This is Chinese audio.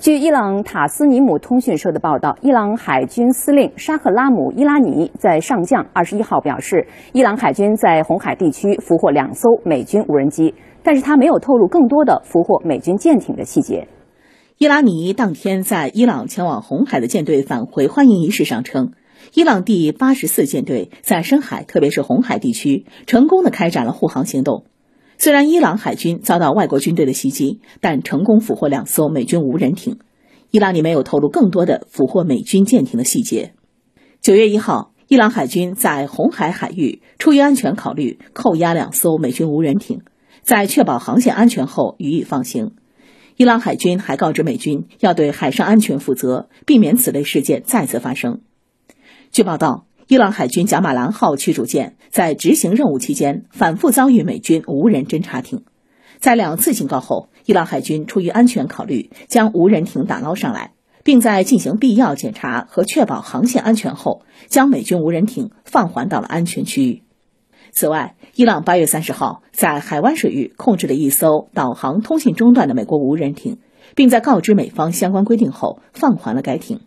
据伊朗塔斯尼姆通讯社的报道，伊朗海军司令沙赫拉姆伊拉尼在上将二十一号表示，伊朗海军在红海地区俘获两艘美军无人机，但是他没有透露更多的俘获美军舰艇的细节。伊拉尼当天在伊朗前往红海的舰队返回欢迎仪式上称，伊朗第八十四舰队在深海，特别是红海地区，成功的开展了护航行动。虽然伊朗海军遭到外国军队的袭击，但成功俘获两艘美军无人艇。伊拉里没有透露更多的俘获美军舰艇的细节。九月一号，伊朗海军在红海海域出于安全考虑，扣押两艘美军无人艇，在确保航线安全后予以放行。伊朗海军还告知美军要对海上安全负责，避免此类事件再次发生。据报道。伊朗海军贾马兰号驱逐舰在执行任务期间反复遭遇美军无人侦察艇，在两次警告后，伊朗海军出于安全考虑，将无人艇打捞上来，并在进行必要检查和确保航线安全后，将美军无人艇放还到了安全区域。此外，伊朗八月三十号在海湾水域控制了一艘导航通信中断的美国无人艇，并在告知美方相关规定后放还了该艇。